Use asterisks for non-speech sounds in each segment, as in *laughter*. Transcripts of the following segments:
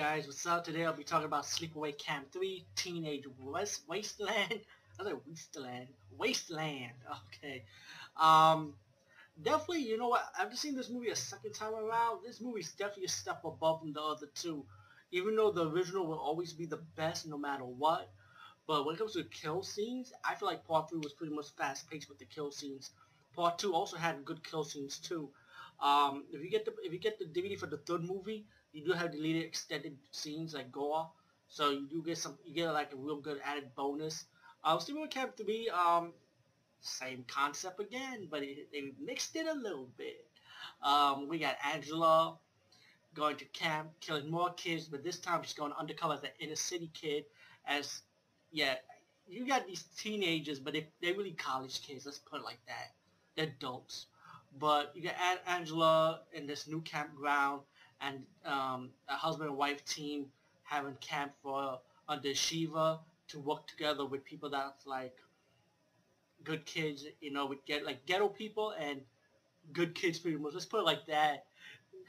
guys, what's up? Today I'll be talking about Sleepaway Camp 3 Teenage West Wasteland. *laughs* Like Wasteland. Wasteland. *laughs* Okay. Um, definitely, you know what? After seeing this movie a second time around, this movie's definitely a step above the other two. Even though the original will always be the best no matter what. But when it comes to kill scenes, I feel like Part 3 was pretty much fast-paced with the kill scenes. Part 2 also had good kill scenes too. Um, if you get the if you get the DVD for the third movie, you do have deleted extended scenes like gore, so you do get some you get like a real good added bonus. Uh, Sleepaway Camp 3, um, same concept again, but it, they mixed it a little bit. Um, we got Angela going to camp, killing more kids, but this time she's going undercover as an inner city kid. As yeah, you got these teenagers, but they they're really college kids. Let's put it like that. They're adults. But you got Angela in this new campground and um, a husband and wife team having camp for under Shiva to work together with people that's like good kids, you know, with get like ghetto people and good kids pretty much. Let's put it like that.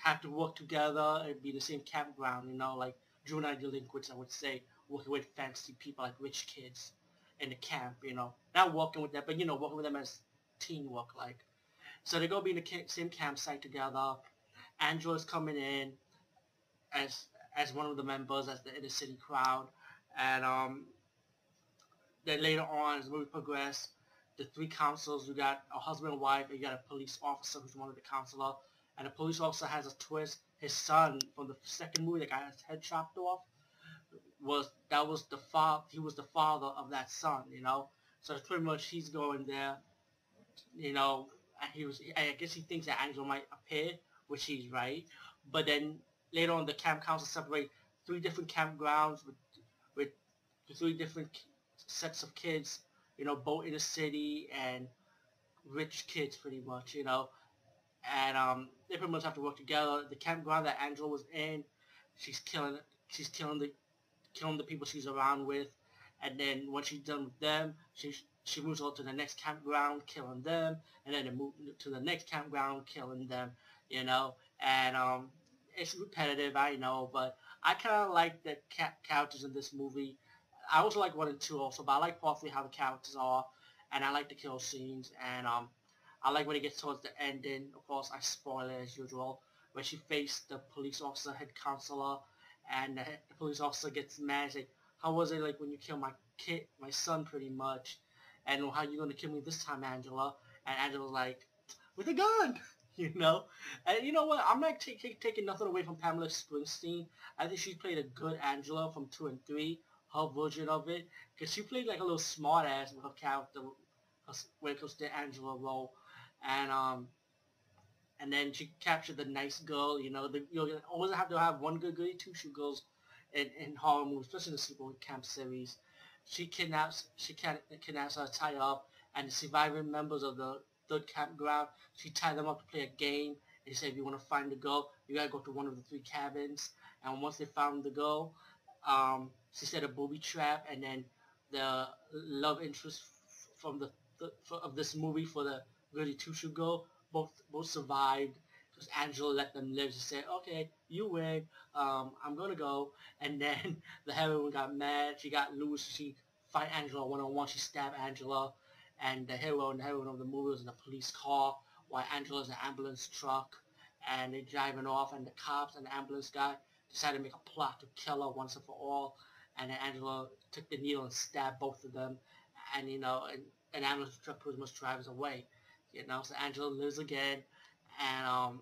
Have to work together and be the same campground, you know, like juvenile delinquents, I would say, working with fancy people like rich kids in the camp, you know. Not working with them, but, you know, working with them as teamwork, like. So they go be in the same campsite together. Angela's coming in as as one of the members as the inner city crowd, and um, then later on as the movie progresses, the three counselors, you got a husband and wife, and you got a police officer who's one of the counselor, and the police officer has a twist. His son from the second movie that got his head chopped off was that was the father. He was the father of that son, you know. So pretty much he's going there, you know. And he was. I guess he thinks that Angel might appear, which he's right. But then later on, the camp council separate three different campgrounds with with three different sets of kids. You know, both in the city and rich kids, pretty much. You know, and um, they pretty much have to work together. The campground that Angela was in, she's killing. She's killing the killing the people she's around with, and then once she's done with them, she she moves on to the next campground, killing them, and then they move to the next campground, killing them you know, and um, it's repetitive, I know, but I kind of like the ca characters in this movie. I also like one and two also, but I like part three how the characters are, and I like the kill scenes, and um, I like when it gets towards the ending. Of course, I spoil it as usual. When she faced the police officer, head counselor, and the, the police officer gets mad, like, how was it like when you killed my kid, my son, pretty much, and how you gonna kill me this time, Angela? And Angela's like, with a gun. *laughs* you know? And you know what? I'm not taking taking nothing away from Pamela Springsteen. I think she played a good Angela from 2 and 3, her version of it. Because she played like a little smart ass with her character when it comes to Angela role. And, um, and then she captured the nice girl, you know, the, you always have to have one good goody, two shoe girls in, in horror movies, especially in the Sleepaway Camp series. She kidnaps, she can, kidnaps her, tie up, and the surviving members of the third campground. She tied them up to play a game. They said if you want to find the girl, you gotta go to one of the three cabins. And once they found the girl, um, she set a booby trap, and then the love interest from the, for, of this movie for the goody two shoe girl both both survived because Angela let them live. She said, "Okay, you win. Um, I'm gonna go." *laughs* And then the heroine got mad. She got loose. She fight Angela one on one. She stabbed Angela and the hero and the heroine of the movie was in a police car while Angela's in an ambulance truck and they're driving off and the cops and the ambulance guy decided to make a plot to kill her once and for all and then Angela took the needle and stabbed both of them and you know and an ambulance truck pretty much drives away you know so Angela lives again and um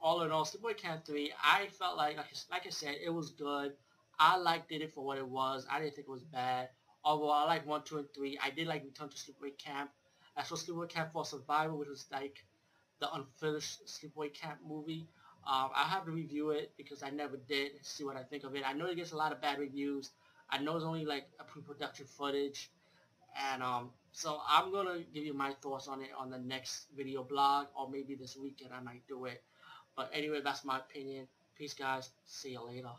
all in all Sleepaway Camp 3 I felt like like I said it was good. I liked it for what it was. I didn't think it was bad Although I like 1, 2, and 3, I did like Return to Sleepaway Camp. As for Sleepaway Camp for Survival, which was like the unfinished Sleepaway Camp movie. Um, i have to review it because I never did see what I think of it. I know it gets a lot of bad reviews. I know it's only like a pre-production footage. And um, so I'm going to give you my thoughts on it on the next video blog or maybe this weekend I might do it. But anyway, that's my opinion. Peace guys. See you later.